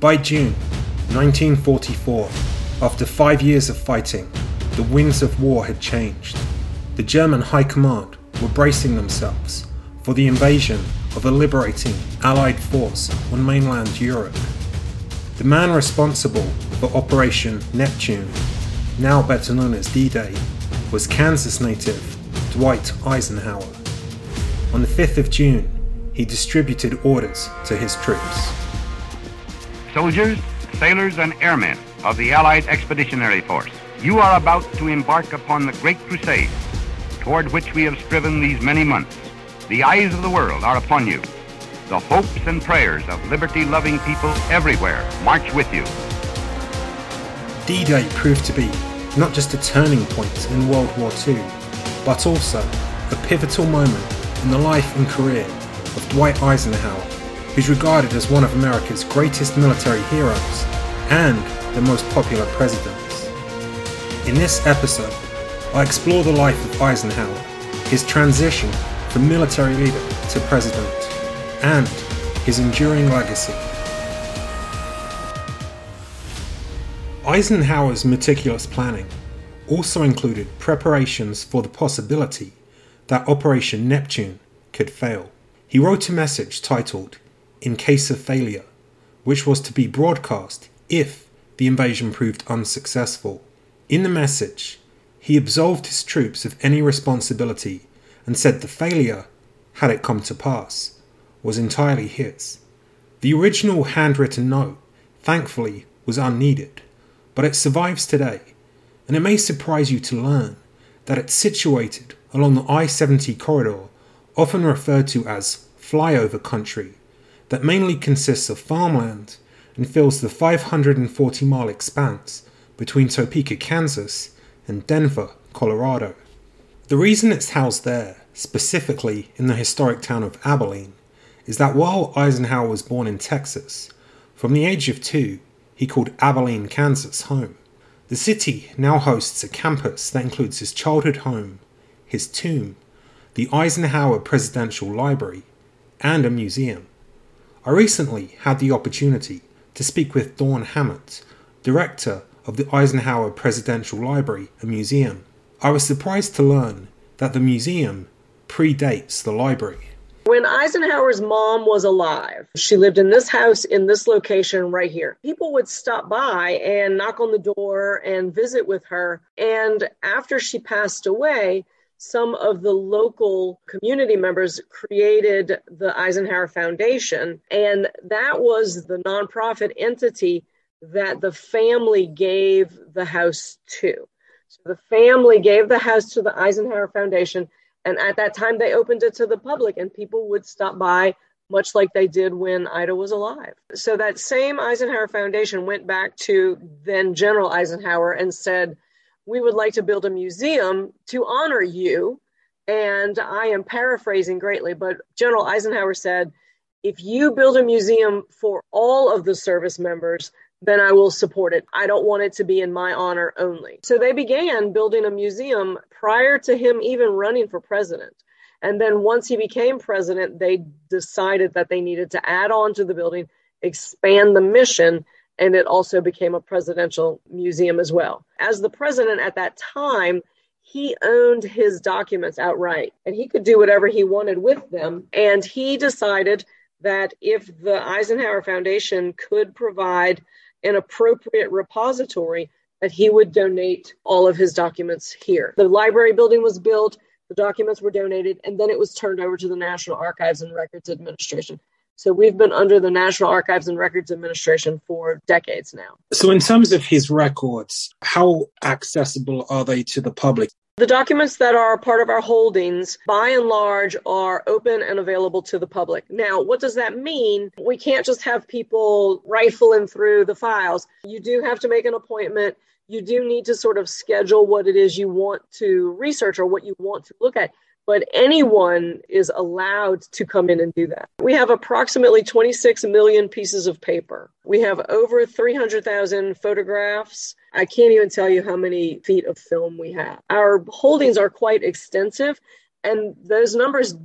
By June 1944, after five years of fighting, the winds of war had changed. The German High Command were bracing themselves for the invasion of a liberating Allied force on mainland Europe. The man responsible for Operation Neptune, now better known as D Day, was Kansas native Dwight Eisenhower. On the 5th of June, he distributed orders to his troops. Soldiers, sailors, and airmen of the Allied Expeditionary Force, you are about to embark upon the great crusade toward which we have striven these many months. The eyes of the world are upon you. The hopes and prayers of liberty loving people everywhere march with you. D Day proved to be not just a turning point in World War II, but also a pivotal moment in the life and career of Dwight Eisenhower, who's regarded as one of America's greatest military heroes and the most popular presidents. In this episode, I explore the life of Eisenhower, his transition from military leader to president, and his enduring legacy. Eisenhower's meticulous planning also included preparations for the possibility that Operation Neptune could fail. He wrote a message titled, In Case of Failure, which was to be broadcast if the invasion proved unsuccessful. In the message, he absolved his troops of any responsibility and said the failure, had it come to pass, was entirely his. The original handwritten note, thankfully, was unneeded, but it survives today and it may surprise you to learn that it's situated along the I 70 corridor, often referred to as flyover country, that mainly consists of farmland and fills the 540 mile expanse between Topeka, Kansas and Denver, Colorado. The reason it's housed there, specifically in the historic town of Abilene, is that while Eisenhower was born in Texas, from the age of two, he called Abilene, Kansas home. The city now hosts a campus that includes his childhood home, his tomb, the Eisenhower Presidential Library, and a museum. I recently had the opportunity to speak with Dawn Hammatt, director of the Eisenhower Presidential Library and Museum. I was surprised to learn that the museum predates the library. When Eisenhower's mom was alive, she lived in this house in this location right here. People would stop by and knock on the door and visit with her. And after she passed away, some of the local community members created the Eisenhower Foundation. And that was the nonprofit entity that the family gave the house to. So the family gave the house to the Eisenhower Foundation and at that time, they opened it to the public, and people would stop by, much like they did when Ida was alive. So that same Eisenhower Foundation went back to then General Eisenhower and said, We would like to build a museum to honor you. And I am paraphrasing greatly, but General Eisenhower said, If you build a museum for all of the service members, then I will support it. I don't want it to be in my honor only. So they began building a museum prior to him even running for president. And then once he became president, they decided that they needed to add on to the building, expand the mission, and it also became a presidential museum as well. As the president at that time, he owned his documents outright and he could do whatever he wanted with them. And he decided that if the Eisenhower Foundation could provide an appropriate repository that he would donate all of his documents here. The library building was built, the documents were donated, and then it was turned over to the National Archives and Records Administration. So we've been under the National Archives and Records Administration for decades now. So, in terms of his records, how accessible are they to the public? The documents that are part of our holdings, by and large, are open and available to the public. Now, what does that mean? We can't just have people rifling through the files. You do have to make an appointment. You do need to sort of schedule what it is you want to research or what you want to look at but anyone is allowed to come in and do that. We have approximately 26 million pieces of paper. We have over 300,000 photographs. I can't even tell you how many feet of film we have. Our holdings are quite extensive, and those numbers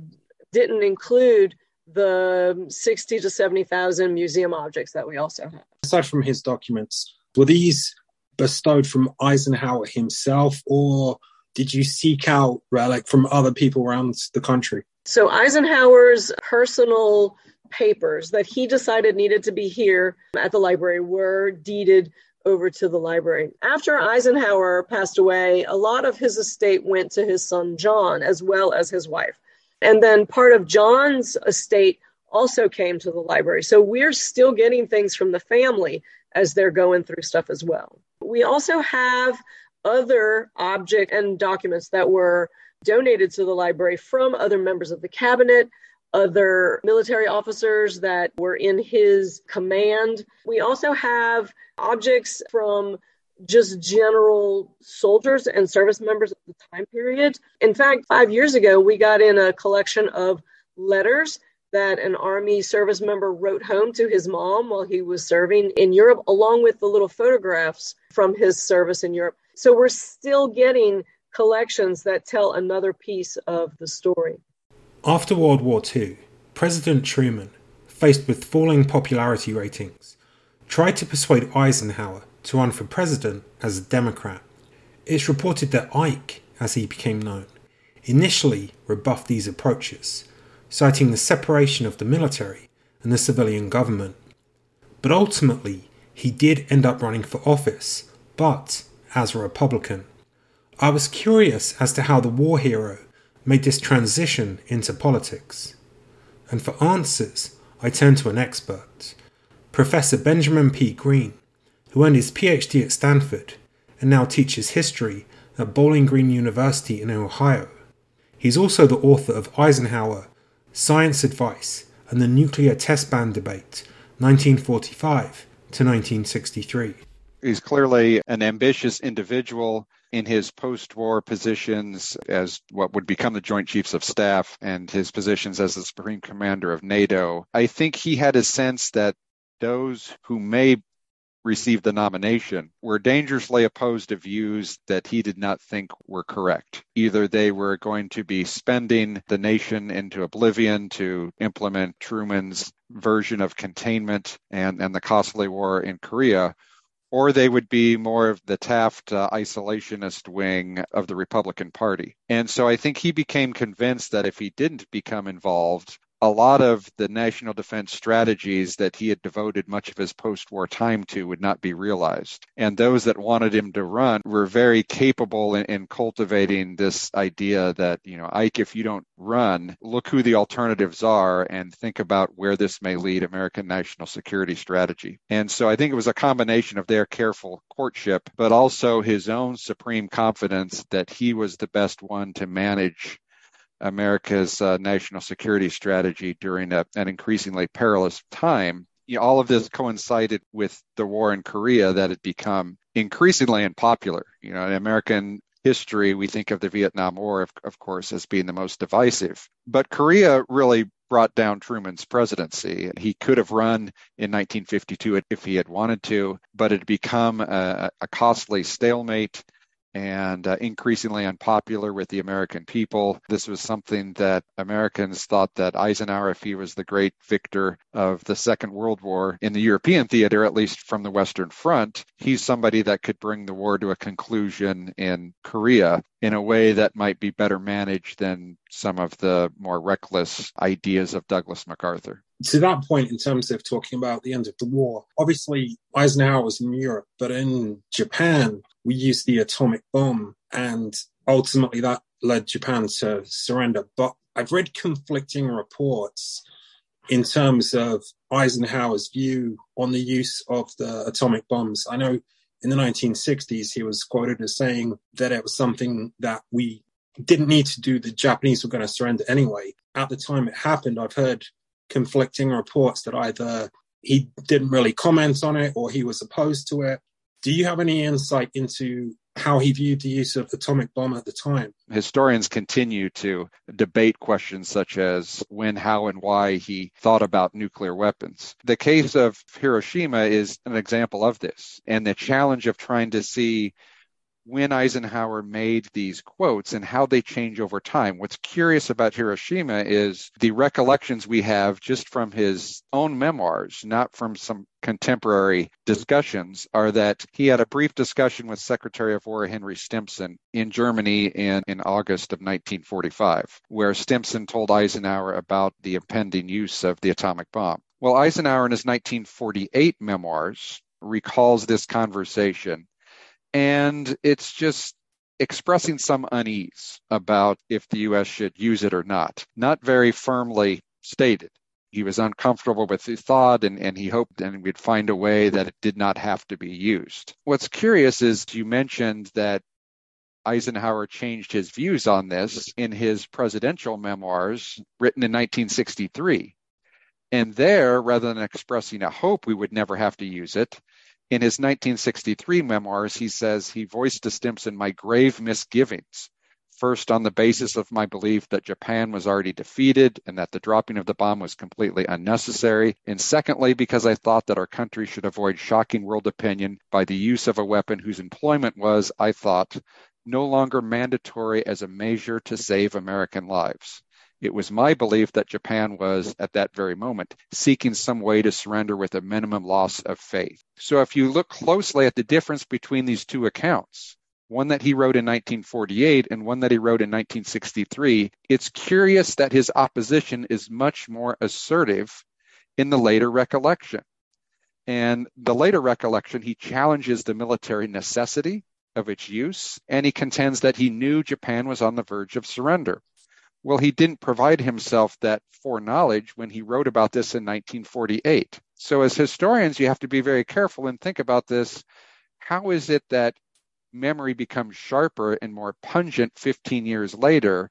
didn't include the 60 to 70,000 museum objects that we also have. Aside from his documents, were these bestowed from Eisenhower himself, or did you seek out relic from other people around the country? So Eisenhower's personal papers that he decided needed to be here at the library were deeded over to the library. After Eisenhower passed away, a lot of his estate went to his son John as well as his wife. And then part of John's estate also came to the library. So we're still getting things from the family as they're going through stuff as well. We also have other object and documents that were donated to the library from other members of the cabinet, other military officers that were in his command. We also have objects from just general soldiers and service members of the time period. In fact, five years ago, we got in a collection of letters that an Army service member wrote home to his mom while he was serving in Europe, along with the little photographs from his service in Europe. So we're still getting collections that tell another piece of the story. After World War II, President Truman, faced with falling popularity ratings, tried to persuade Eisenhower to run for president as a Democrat. It's reported that Ike, as he became known, initially rebuffed these approaches, citing the separation of the military and the civilian government. But ultimately, he did end up running for office, but as a Republican. I was curious as to how the war hero made this transition into politics. And for answers, I turned to an expert, Professor Benjamin P. Greene, who earned his PhD at Stanford and now teaches history at Bowling Green University in Ohio. He's also the author of Eisenhower, Science Advice, and the Nuclear Test Ban Debate, 1945 to 1963. He's clearly an ambitious individual in his post-war positions as what would become the Joint Chiefs of Staff and his positions as the Supreme Commander of NATO, I think he had a sense that those who may receive the nomination were dangerously opposed to views that he did not think were correct. Either they were going to be spending the nation into oblivion to implement Truman's version of containment and, and the costly war in Korea, or they would be more of the Taft uh, isolationist wing of the Republican Party. And so I think he became convinced that if he didn't become involved, a lot of the national defense strategies that he had devoted much of his post war time to would not be realized. And those that wanted him to run were very capable in, in, cultivating this idea that, you know, Ike, if you don't run, look who the alternatives are and think about where this may lead American national security strategy. And so I think it was a combination of their careful courtship, but also his own supreme confidence that he was the best one to manage America's uh, national security strategy during a, an increasingly perilous time. You know, all of this coincided with the war in Korea that had become increasingly unpopular. You know, in American history, we think of the Vietnam War, of, of course, as being the most divisive. But Korea really brought down Truman's presidency. He could have run in 1952 if he had wanted to, but it had become a, a costly stalemate and uh, increasingly unpopular with the American people. This was something that Americans thought that Eisenhower, if he was the great victor of the Second World War in the European theater, at least from the Western Front, he's somebody that could bring the war to a conclusion in Korea in a way that might be better managed than some of the more reckless ideas of Douglas MacArthur. To that point, in terms of talking about the end of the war, obviously Eisenhower was in Europe, but in Japan, we used the atomic bomb, and ultimately that led Japan to surrender. But I've read conflicting reports in terms of Eisenhower's view on the use of the atomic bombs. I know in the 1960s he was quoted as saying that it was something that we didn't need to do. The Japanese were going to surrender anyway. At the time it happened, I've heard conflicting reports that either he didn't really comment on it or he was opposed to it. Do you have any insight into how he viewed the use of atomic bomb at the time? Historians continue to debate questions such as when, how, and why he thought about nuclear weapons. The case of Hiroshima is an example of this, and the challenge of trying to see when Eisenhower made these quotes and how they change over time. What's curious about Hiroshima is the recollections we have just from his own memoirs, not from some contemporary discussions, are that he had a brief discussion with Secretary of War Henry Stimson in Germany in, in August of 1945, where Stimson told Eisenhower about the impending use of the atomic bomb. Well, Eisenhower in his 1948 memoirs recalls this conversation and it's just expressing some unease about if the U.S. should use it or not. Not very firmly stated. He was uncomfortable with the thought and, and he hoped and we'd find a way that it did not have to be used. What's curious is you mentioned that Eisenhower changed his views on this in his presidential memoirs written in 1963. And there, rather than expressing a hope we would never have to use it, in his 1963 memoirs, he says he voiced to Stimson my grave misgivings. First, on the basis of my belief that Japan was already defeated and that the dropping of the bomb was completely unnecessary. And secondly, because I thought that our country should avoid shocking world opinion by the use of a weapon whose employment was, I thought, no longer mandatory as a measure to save American lives. It was my belief that Japan was, at that very moment, seeking some way to surrender with a minimum loss of faith. So if you look closely at the difference between these two accounts, one that he wrote in 1948 and one that he wrote in 1963, it's curious that his opposition is much more assertive in the later recollection. And the later recollection, he challenges the military necessity of its use, and he contends that he knew Japan was on the verge of surrender. Well, he didn't provide himself that foreknowledge when he wrote about this in 1948. So, as historians, you have to be very careful and think about this. How is it that memory becomes sharper and more pungent 15 years later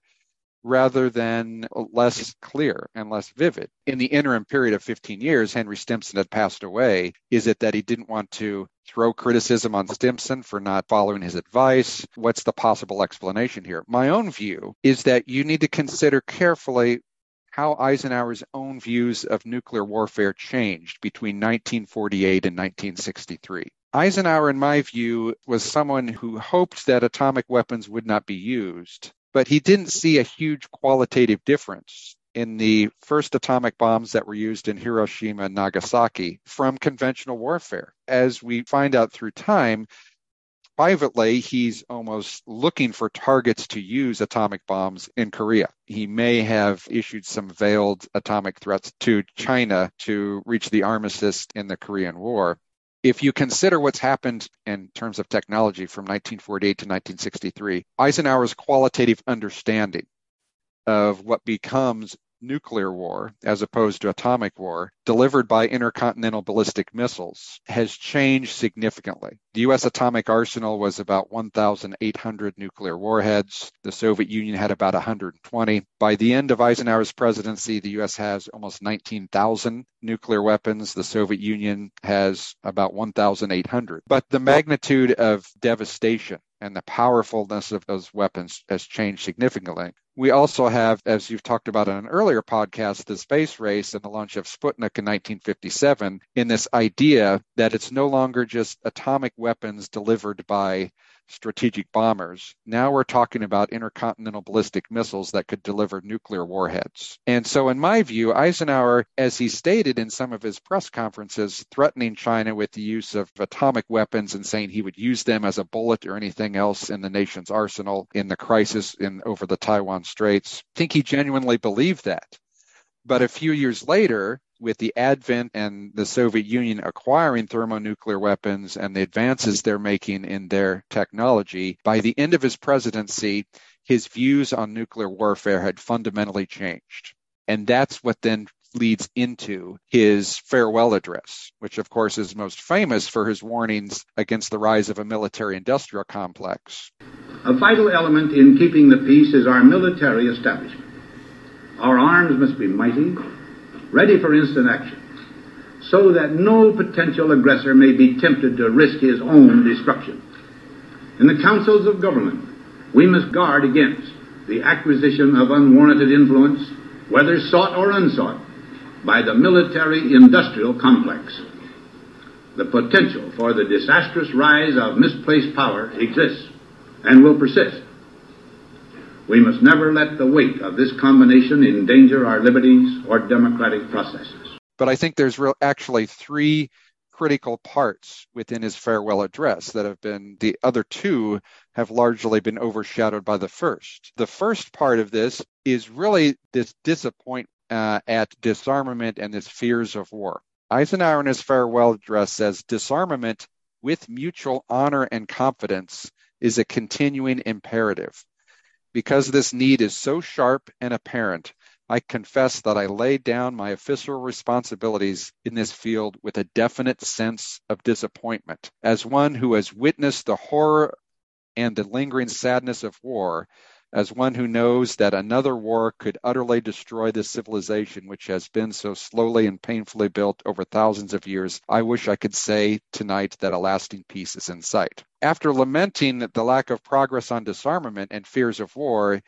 rather than less clear and less vivid. In the interim period of 15 years, Henry Stimson had passed away. Is it that he didn't want to throw criticism on Stimson for not following his advice? What's the possible explanation here? My own view is that you need to consider carefully how Eisenhower's own views of nuclear warfare changed between 1948 and 1963. Eisenhower, in my view, was someone who hoped that atomic weapons would not be used, but he didn't see a huge qualitative difference in the first atomic bombs that were used in Hiroshima and Nagasaki from conventional warfare. As we find out through time, privately, he's almost looking for targets to use atomic bombs in Korea. He may have issued some veiled atomic threats to China to reach the armistice in the Korean War if you consider what's happened in terms of technology from 1948 to 1963, Eisenhower's qualitative understanding of what becomes nuclear war as opposed to atomic war delivered by intercontinental ballistic missiles has changed significantly. The U.S. atomic arsenal was about 1,800 nuclear warheads. The Soviet Union had about 120. By the end of Eisenhower's presidency, the U.S. has almost 19,000 nuclear weapons. The Soviet Union has about 1,800. But the magnitude of devastation and the powerfulness of those weapons has changed significantly. We also have, as you've talked about in an earlier podcast, the space race and the launch of Sputnik in 1957 in this idea that it's no longer just atomic weapons delivered by strategic bombers. Now we're talking about intercontinental ballistic missiles that could deliver nuclear warheads. And so, in my view, Eisenhower, as he stated in some of his press conferences, threatening China with the use of atomic weapons and saying he would use them as a bullet or anything else in the nation's arsenal in the crisis in over the Taiwan Straits, I think he genuinely believed that. But a few years later, with the advent and the Soviet Union acquiring thermonuclear weapons and the advances they're making in their technology, by the end of his presidency, his views on nuclear warfare had fundamentally changed. And that's what then leads into his farewell address, which of course is most famous for his warnings against the rise of a military industrial complex. A vital element in keeping the peace is our military establishment. Our arms must be mighty, ready for instant action, so that no potential aggressor may be tempted to risk his own destruction. In the councils of government, we must guard against the acquisition of unwarranted influence, whether sought or unsought, by the military industrial complex. The potential for the disastrous rise of misplaced power exists. and will persist. We must never let the weight of this combination endanger our liberties or democratic processes. But I think there's real, actually three critical parts within his farewell address that have been the other two have largely been overshadowed by the first. The first part of this is really this disappointment uh, at disarmament and his fears of war. Eisenhower in his farewell address says disarmament with mutual honor and confidence is a continuing imperative. Because this need is so sharp and apparent, I confess that I laid down my official responsibilities in this field with a definite sense of disappointment. As one who has witnessed the horror and the lingering sadness of war, as one who knows that another war could utterly destroy this civilization which has been so slowly and painfully built over thousands of years, I wish I could say tonight that a lasting peace is in sight. After lamenting the lack of progress on disarmament and fears of war,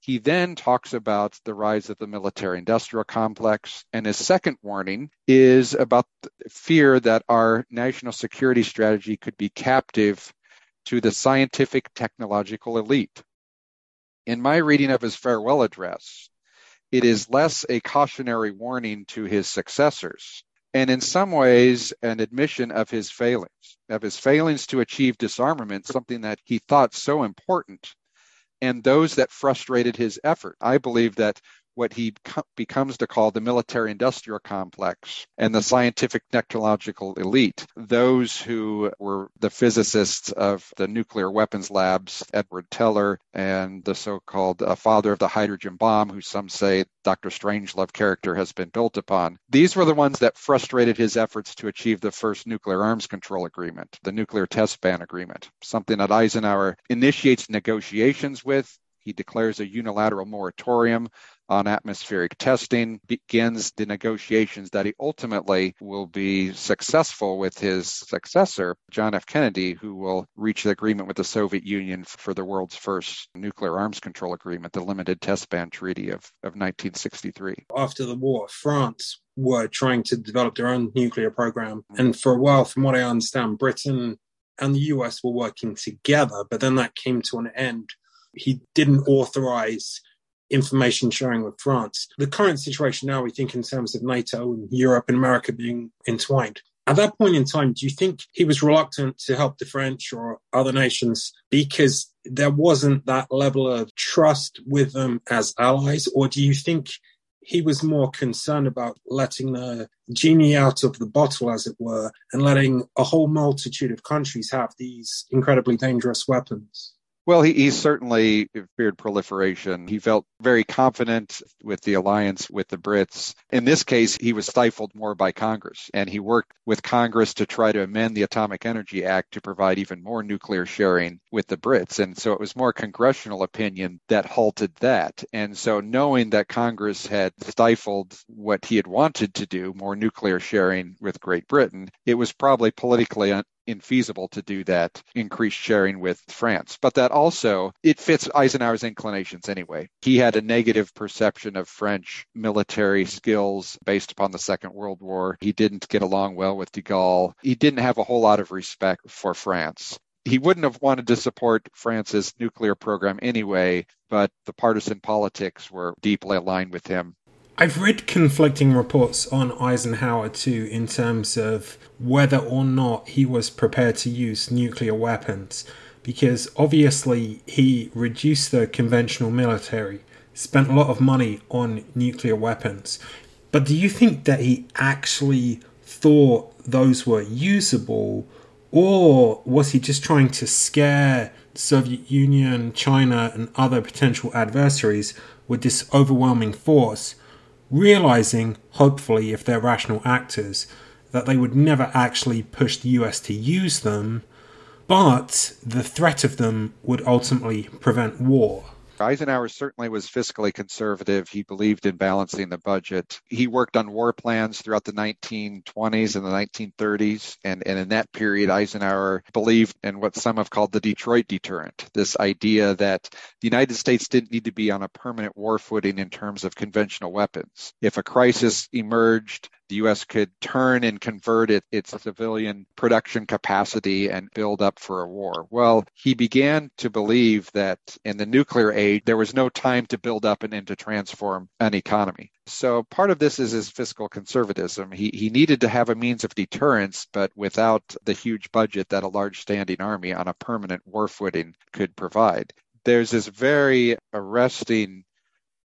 he then talks about the rise of the military industrial complex. And his second warning is about fear that our national security strategy could be captive to the scientific technological elite. In my reading of his farewell address, it is less a cautionary warning to his successors and in some ways an admission of his failings, of his failings to achieve disarmament, something that he thought so important and those that frustrated his effort. I believe that what he co- becomes to call the military industrial complex and the scientific technological elite, those who were the physicists of the nuclear weapons labs, Edward Teller, and the so called uh, father of the hydrogen bomb, who some say Dr. Strangelove character has been built upon. These were the ones that frustrated his efforts to achieve the first nuclear arms control agreement, the nuclear test ban agreement, something that Eisenhower initiates negotiations with. He declares a unilateral moratorium on atmospheric testing, begins the negotiations that he ultimately will be successful with his successor, John F. Kennedy, who will reach the agreement with the Soviet Union for the world's first nuclear arms control agreement, the Limited Test Ban Treaty of, of 1963. After the war, France were trying to develop their own nuclear program. And for a while, from what I understand, Britain and the US were working together, but then that came to an end. He didn't authorize information sharing with France. The current situation now, we think in terms of NATO and Europe and America being entwined. At that point in time, do you think he was reluctant to help the French or other nations because there wasn't that level of trust with them as allies? Or do you think he was more concerned about letting the genie out of the bottle, as it were, and letting a whole multitude of countries have these incredibly dangerous weapons? Well, he, he, certainly feared proliferation. He felt very confident with the alliance with the Brits. In this case, he was stifled more by Congress, and he worked with Congress to try to amend the Atomic Energy Act to provide even more nuclear sharing with the Brits. And so it was more congressional opinion that halted that. And so knowing that Congress had stifled what he had wanted to do, more nuclear sharing with Great Britain, it was probably politically infeasible to do that increased sharing with France. But that also it fits Eisenhower's inclinations anyway. He had a negative perception of French military skills based upon the Second World War. He didn't get along well with de Gaulle. He didn't have a whole lot of respect for France he wouldn't have wanted to support France's nuclear program anyway, but the partisan politics were deeply aligned with him. I've read conflicting reports on Eisenhower too, in terms of whether or not he was prepared to use nuclear weapons, because obviously he reduced the conventional military, spent a lot of money on nuclear weapons. But do you think that he actually thought those were usable, or was he just trying to scare Soviet Union, China, and other potential adversaries with this overwhelming force? Realizing, hopefully, if they're rational actors, that they would never actually push the US to use them, but the threat of them would ultimately prevent war. Eisenhower certainly was fiscally conservative. He believed in balancing the budget. He worked on war plans throughout the 1920s and the 1930s. And, and in that period, Eisenhower believed in what some have called the Detroit deterrent this idea that the United States didn't need to be on a permanent war footing in terms of conventional weapons. If a crisis emerged, the U.S. could turn and convert it, its civilian production capacity and build up for a war. Well, he began to believe that in the nuclear age, there was no time to build up and, and to transform an economy. So part of this is his fiscal conservatism. He, he needed to have a means of deterrence, but without the huge budget that a large standing army on a permanent war footing could provide. There's this very arresting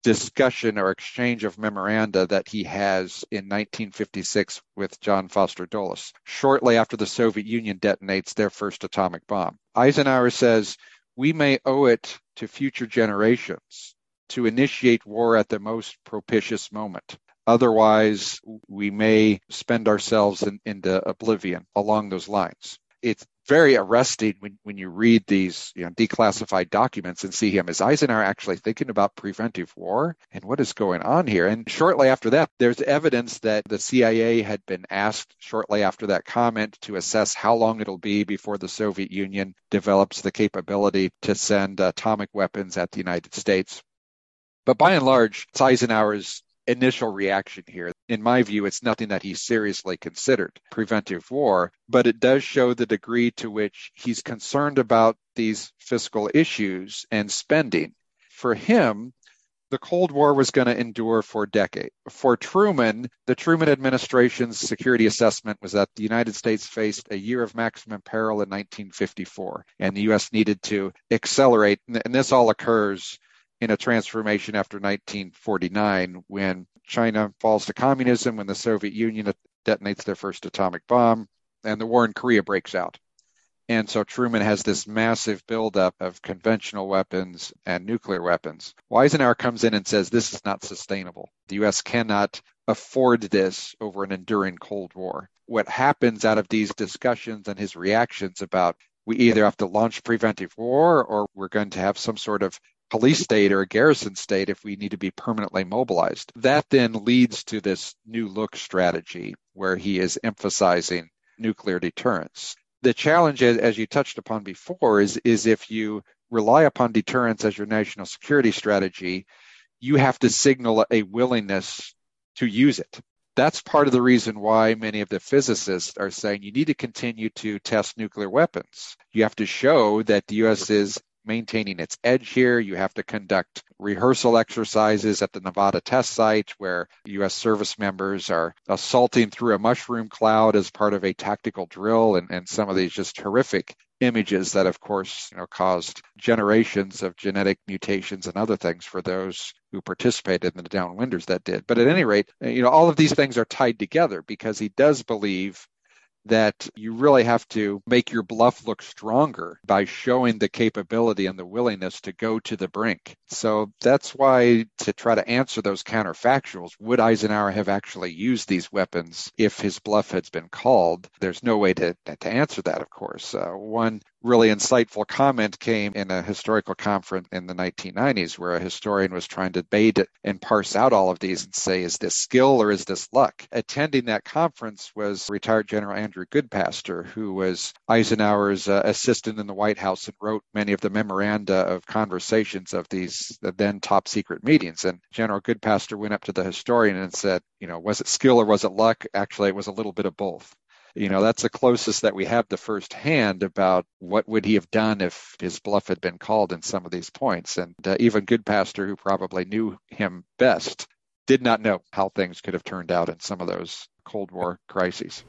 discussion or exchange of memoranda that he has in 1956 with John Foster Dulles, shortly after the Soviet Union detonates their first atomic bomb. Eisenhower says, We may owe it to future generations to initiate war at the most propitious moment. Otherwise, we may spend ourselves in, into oblivion along those lines. It's very arresting when, when you read these you know, declassified documents and see him. Is Eisenhower actually thinking about preventive war? And what is going on here? And shortly after that, there's evidence that the CIA had been asked shortly after that comment to assess how long it'll be before the Soviet Union develops the capability to send atomic weapons at the United States. But by and large, it's Eisenhower's initial reaction here. In my view, it's nothing that he seriously considered preventive war, but it does show the degree to which he's concerned about these fiscal issues and spending. For him, the Cold War was going to endure for a decade. For Truman, the Truman administration's security assessment was that the United States faced a year of maximum peril in 1954, and the U.S. needed to accelerate. And this all occurs in a transformation after 1949 when China falls to communism, when the Soviet Union detonates their first atomic bomb, and the war in Korea breaks out. And so Truman has this massive buildup of conventional weapons and nuclear weapons. Eisenhower comes in and says this is not sustainable. The U.S. cannot afford this over an enduring Cold War. What happens out of these discussions and his reactions about we either have to launch preventive war or we're going to have some sort of police state or a garrison state if we need to be permanently mobilized. That then leads to this new look strategy where he is emphasizing nuclear deterrence. The challenge, as you touched upon before, is, is if you rely upon deterrence as your national security strategy, you have to signal a willingness to use it. That's part of the reason why many of the physicists are saying you need to continue to test nuclear weapons. You have to show that the U.S. is maintaining its edge here. You have to conduct rehearsal exercises at the Nevada test site where U.S. service members are assaulting through a mushroom cloud as part of a tactical drill and, and some of these just horrific images that of course you know caused generations of genetic mutations and other things for those who participated in the downwinders that did but at any rate you know all of these things are tied together because he does believe that you really have to make your bluff look stronger by showing the capability and the willingness to go to the brink. So that's why to try to answer those counterfactuals, would Eisenhower have actually used these weapons if his bluff had been called? There's no way to, to answer that, of course. Uh, one really insightful comment came in a historical conference in the 1990s where a historian was trying to debate and parse out all of these and say, is this skill or is this luck? Attending that conference was retired General Andrew Goodpaster, who was Eisenhower's uh, assistant in the White House and wrote many of the memoranda of conversations of these then top secret meetings. And General Goodpaster went up to the historian and said, you know, was it skill or was it luck? Actually, it was a little bit of both you know that's the closest that we have to first hand about what would he have done if his bluff had been called in some of these points. And uh, even Goodpaster who probably knew him best did not know how things could have turned out in some of those cold war crises.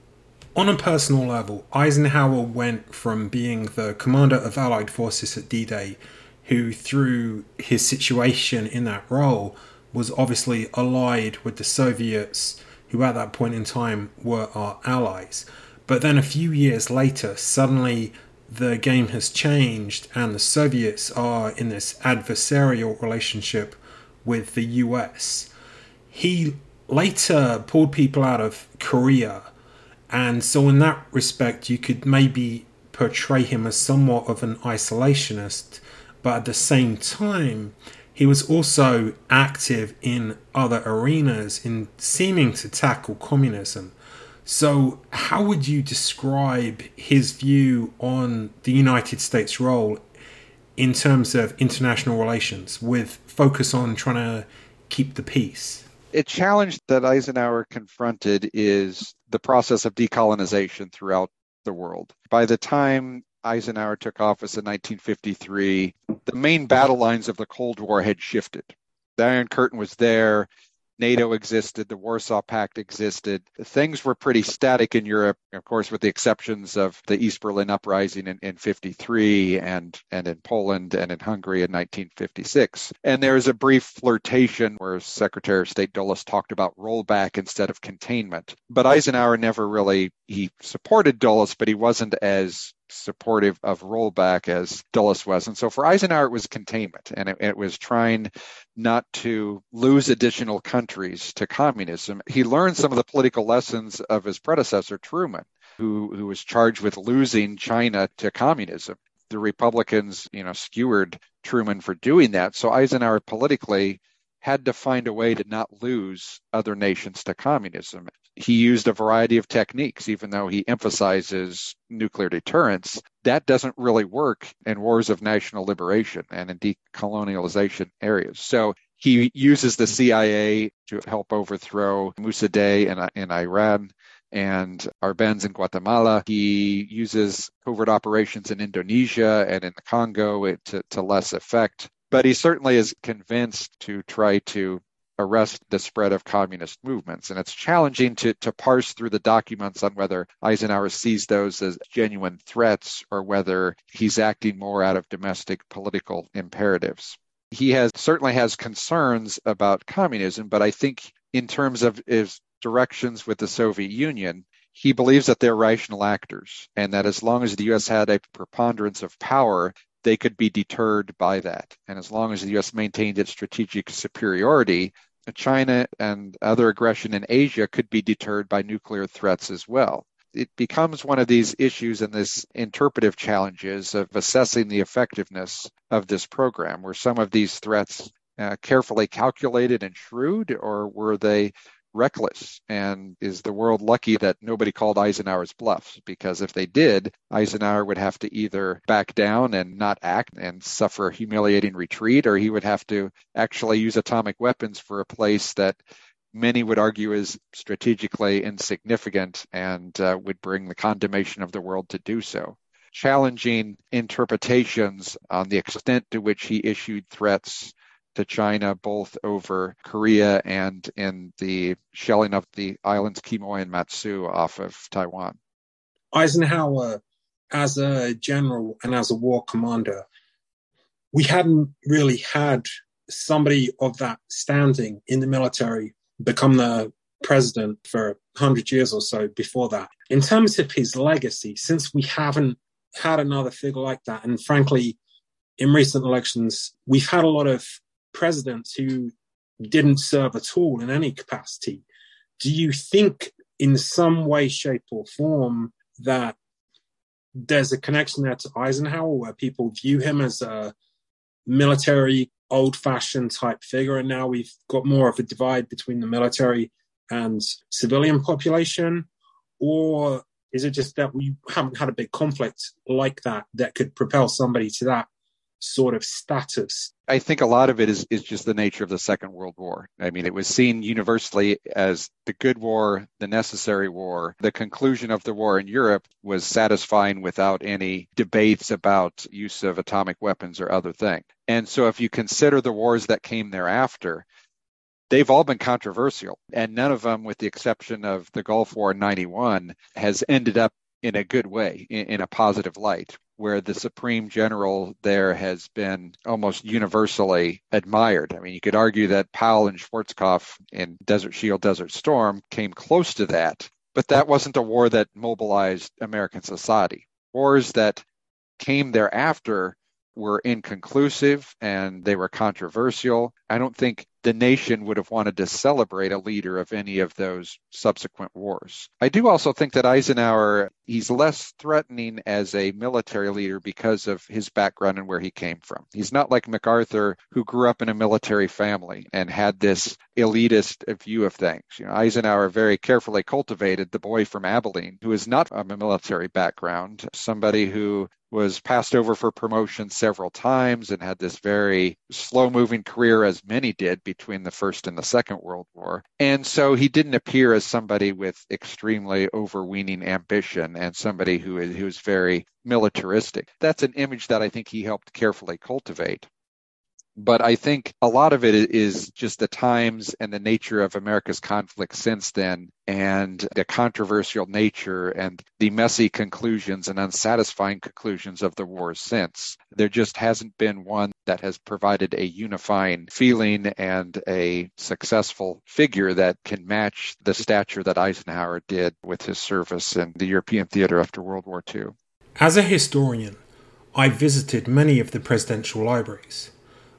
On a personal level eisenhower went from being the commander of allied forces at d-day who through his situation in that role was obviously allied with the soviets who at that point in time were our allies. But then a few years later, suddenly the game has changed, and the Soviets are in this adversarial relationship with the US. He later pulled people out of Korea, and so in that respect, you could maybe portray him as somewhat of an isolationist, but at the same time, he was also active in other arenas in seeming to tackle communism. So, how would you describe his view on the United States' role in terms of international relations with focus on trying to keep the peace? A challenge that Eisenhower confronted is the process of decolonization throughout the world. By the time Eisenhower took office in 1953, the main battle lines of the Cold War had shifted. The Iron Curtain was there. NATO existed, the Warsaw Pact existed. Things were pretty static in Europe, of course, with the exceptions of the East Berlin uprising in, in 53 and, and in Poland and in Hungary in 1956. And there was a brief flirtation where Secretary of State Dulles talked about rollback instead of containment. But Eisenhower never really, he supported Dulles, but he wasn't as supportive of rollback as Dulles was. And so for Eisenhower, it was containment and it, it, was trying not to lose additional countries to communism. He learned some of the political lessons of his predecessor, Truman, who, who was charged with losing China to communism. The Republicans, you know, skewered Truman for doing that. So Eisenhower politically had to find a way to not lose other nations to communism he used a variety of techniques, even though he emphasizes nuclear deterrence. That doesn't really work in wars of national liberation and in decolonialization areas. So he uses the CIA to help overthrow Mossadegh in, in Iran and Arbenz in Guatemala. He uses covert operations in Indonesia and in the Congo to, to less effect. But he certainly is convinced to try to arrest the spread of communist movements. And it's challenging to, to parse through the documents on whether Eisenhower sees those as genuine threats or whether he's acting more out of domestic political imperatives. He has certainly has concerns about communism, but I think in terms of his directions with the Soviet Union, he believes that they're rational actors and that as long as the US had a preponderance of power, they could be deterred by that. And as long as the US maintained its strategic superiority, China and other aggression in Asia could be deterred by nuclear threats as well. It becomes one of these issues and this interpretive challenges of assessing the effectiveness of this program. Were some of these threats uh, carefully calculated and shrewd, or were they reckless? And is the world lucky that nobody called Eisenhower's bluffs? Because if they did, Eisenhower would have to either back down and not act and suffer a humiliating retreat, or he would have to actually use atomic weapons for a place that many would argue is strategically insignificant and uh, would bring the condemnation of the world to do so. Challenging interpretations on the extent to which he issued threats to China, both over Korea and in the shelling of the islands Quemoy and Matsu off of Taiwan. Eisenhower, as a general and as a war commander, we hadn't really had somebody of that standing in the military become the president for 100 years or so before that. In terms of his legacy, since we haven't had another figure like that, and frankly, in recent elections, we've had a lot of presidents who didn't serve at all in any capacity. Do you think, in some way, shape, or form, that there's a connection there to Eisenhower where people view him as a military, old fashioned type figure? And now we've got more of a divide between the military and civilian population? Or is it just that we haven't had a big conflict like that that could propel somebody to that sort of status. I think a lot of it is, is just the nature of the Second World War. I mean, it was seen universally as the good war, the necessary war. The conclusion of the war in Europe was satisfying without any debates about use of atomic weapons or other things. And so if you consider the wars that came thereafter, they've all been controversial. And none of them, with the exception of the Gulf War in 91, has ended up in a good way, in, in a positive light where the Supreme General there has been almost universally admired. I mean, you could argue that Powell and Schwarzkopf in Desert Shield, Desert Storm came close to that, but that wasn't a war that mobilized American society. Wars that came thereafter were inconclusive and they were controversial. I don't think the nation would have wanted to celebrate a leader of any of those subsequent wars. I do also think that Eisenhower, he's less threatening as a military leader because of his background and where he came from. He's not like MacArthur, who grew up in a military family and had this elitist view of things. You know, Eisenhower very carefully cultivated the boy from Abilene, who is not from a military background, somebody who was passed over for promotion several times and had this very slow moving career as many did between the First and the Second World War. And so he didn't appear as somebody with extremely overweening ambition and somebody who is, who is very militaristic. That's an image that I think he helped carefully cultivate. But I think a lot of it is just the times and the nature of America's conflict since then, and the controversial nature and the messy conclusions and unsatisfying conclusions of the war since. There just hasn't been one that has provided a unifying feeling and a successful figure that can match the stature that Eisenhower did with his service in the European theater after World War II. As a historian, I visited many of the presidential libraries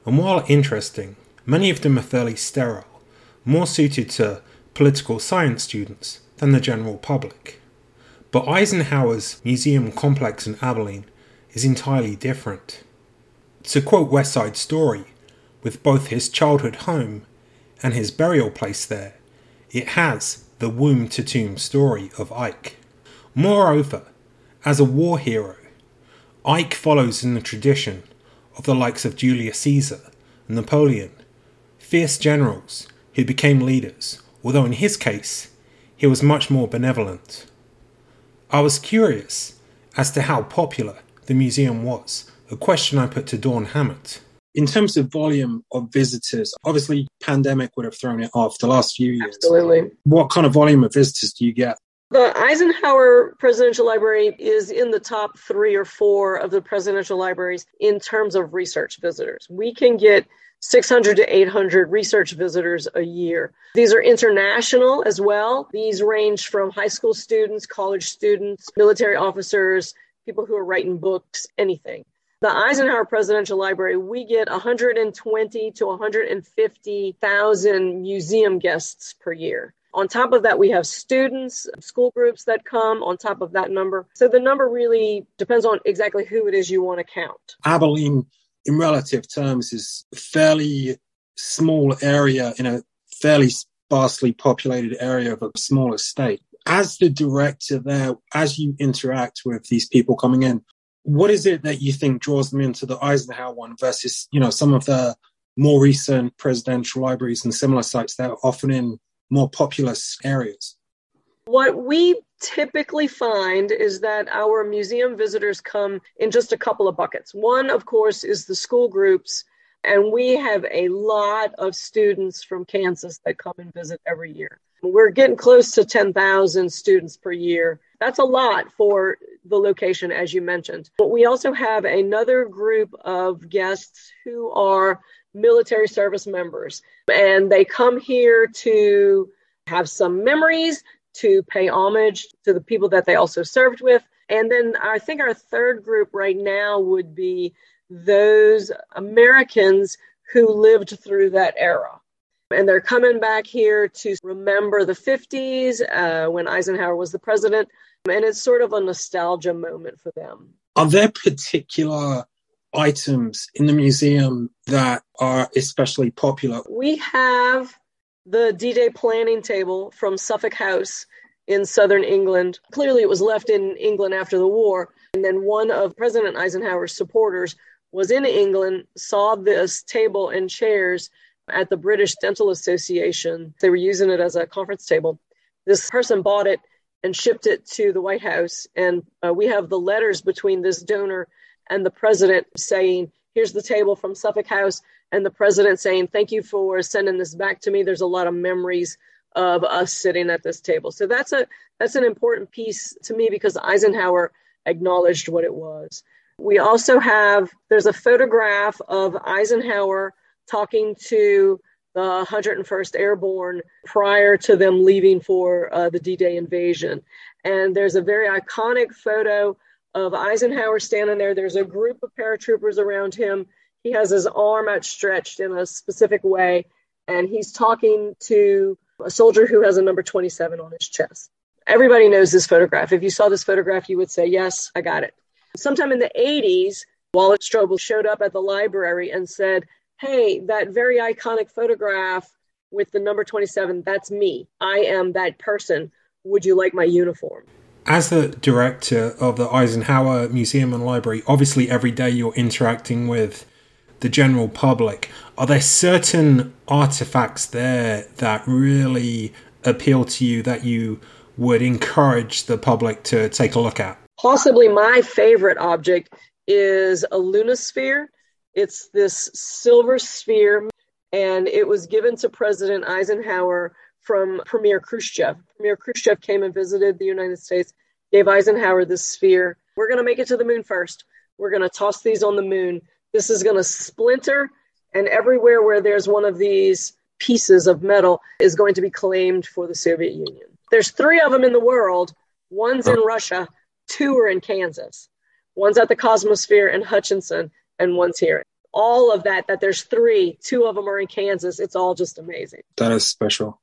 and while interesting, many of them are fairly sterile, more suited to political science students than the general public. But Eisenhower's museum complex in Abilene is entirely different. To quote West Side Story, with both his childhood home and his burial place there, it has the womb to tomb story of Ike. Moreover, as a war hero, Ike follows in the tradition of the likes of Julius Caesar and Napoleon, fierce generals who became leaders, although in his case, he was much more benevolent. I was curious as to how popular the museum was, a question I put to Dawn Hammatt. In terms of volume of visitors, obviously pandemic would have thrown it off the last few years. Absolutely. What kind of volume of visitors do you get? The Eisenhower Presidential Library is in the top three or four of the presidential libraries in terms of research visitors. We can get 600 to 800 research visitors a year. These are international as well. These range from high school students, college students, military officers, people who are writing books, anything. The Eisenhower Presidential Library, we get 120 to 150,000 museum guests per year. On top of that, we have students, school groups that come on top of that number. So the number really depends on exactly who it is you want to count. Abilene, in relative terms, is a fairly small area in a fairly sparsely populated area of a smaller state. As the director there, as you interact with these people coming in, what is it that you think draws them into the Eisenhower one versus, you know, some of the more recent presidential libraries and similar sites that are often in more populous areas? What we typically find is that our museum visitors come in just a couple of buckets. One, of course, is the school groups, and we have a lot of students from Kansas that come and visit every year. We're getting close to 10,000 students per year. That's a lot for the location, as you mentioned. But we also have another group of guests who are military service members. And they come here to have some memories, to pay homage to the people that they also served with. And then I think our third group right now would be those Americans who lived through that era. And they're coming back here to remember the 50s uh, when Eisenhower was the president. And it's sort of a nostalgia moment for them. Are there particular items in the museum that are especially popular? We have the D Day planning table from Southwick House in southern England. Clearly, it was left in England after the war. And then one of President Eisenhower's supporters was in England, saw this table and chairs at the British Dental Association. They were using it as a conference table. This person bought it and shipped it to the White House. And uh, we have the letters between this donor and the president saying, Here's the table from Southwick House, and the president saying, Thank you for sending this back to me. There's a lot of memories of us sitting at this table. So that's a that's an important piece to me because Eisenhower acknowledged what it was. We also have there's a photograph of Eisenhower talking to the 101st Airborne prior to them leaving for uh, the D-Day invasion, and there's a very iconic photo of Eisenhower standing there. There's a group of paratroopers around him. He has his arm outstretched in a specific way, and he's talking to a soldier who has a number 27 on his chest. Everybody knows this photograph. If you saw this photograph, you would say, Yes, I got it. Sometime in the 80s, Wallace Strobel showed up at the library and said, Hey, that very iconic photograph with the number 27, that's me. I am that person. Would you like my uniform? As the director of the Eisenhower Museum and Library, obviously every day you're interacting with the general public. Are there certain artifacts there that really appeal to you that you would encourage the public to take a look at? Possibly my favorite object is a lunosphere. It's this silver sphere, and it was given to President Eisenhower from Premier Khrushchev. Premier Khrushchev came and visited the United States, gave Eisenhower this sphere. We're going to make it to the moon first. We're going to toss these on the moon. This is going to splinter, and everywhere where there's one of these pieces of metal is going to be claimed for the Soviet Union. There's three of them in the world. One's in Russia, two are in Kansas. One's at the Cosmosphere in Hutchinson, and one's here. All of that, that there's three, two of them are in Kansas. It's all just amazing. That is special.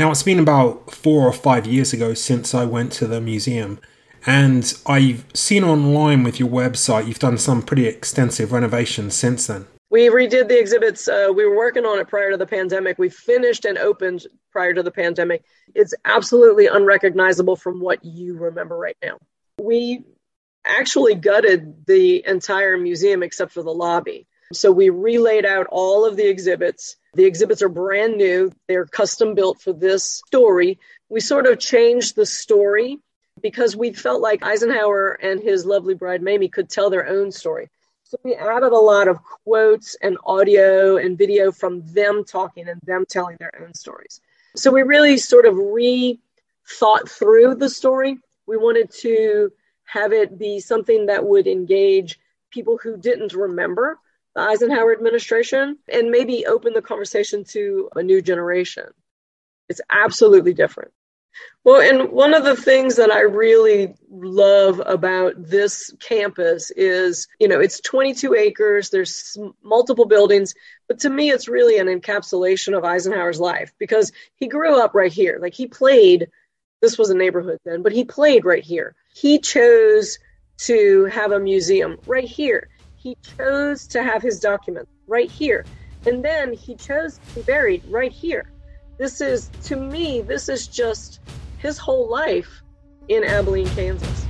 Now, it's been about four or five years ago since I went to the museum, and I've seen online with your website you've done some pretty extensive renovations since then. We redid the exhibits. Uh, we were working on it prior to the pandemic. We finished and opened prior to the pandemic. It's absolutely unrecognizable from what you remember right now. We actually gutted the entire museum except for the lobby. So we relayed out all of the exhibits. The exhibits are brand new. They're custom built for this story. We sort of changed the story because we felt like Eisenhower and his lovely bride Mamie could tell their own story. So we added a lot of quotes and audio and video from them talking and them telling their own stories. So we really sort of re thought through the story. We wanted to have it be something that would engage people who didn't remember the Eisenhower administration and maybe open the conversation to a new generation. It's absolutely different. Well, and one of the things that I really love about this campus is, you know, it's 22 acres, there's multiple buildings, but to me, it's really an encapsulation of Eisenhower's life because he grew up right here. Like he played, this was a neighborhood then, but he played right here. He chose to have a museum right here he chose to have his documents right here. And then he chose to be buried right here. This is, to me, this is just his whole life in Abilene, Kansas.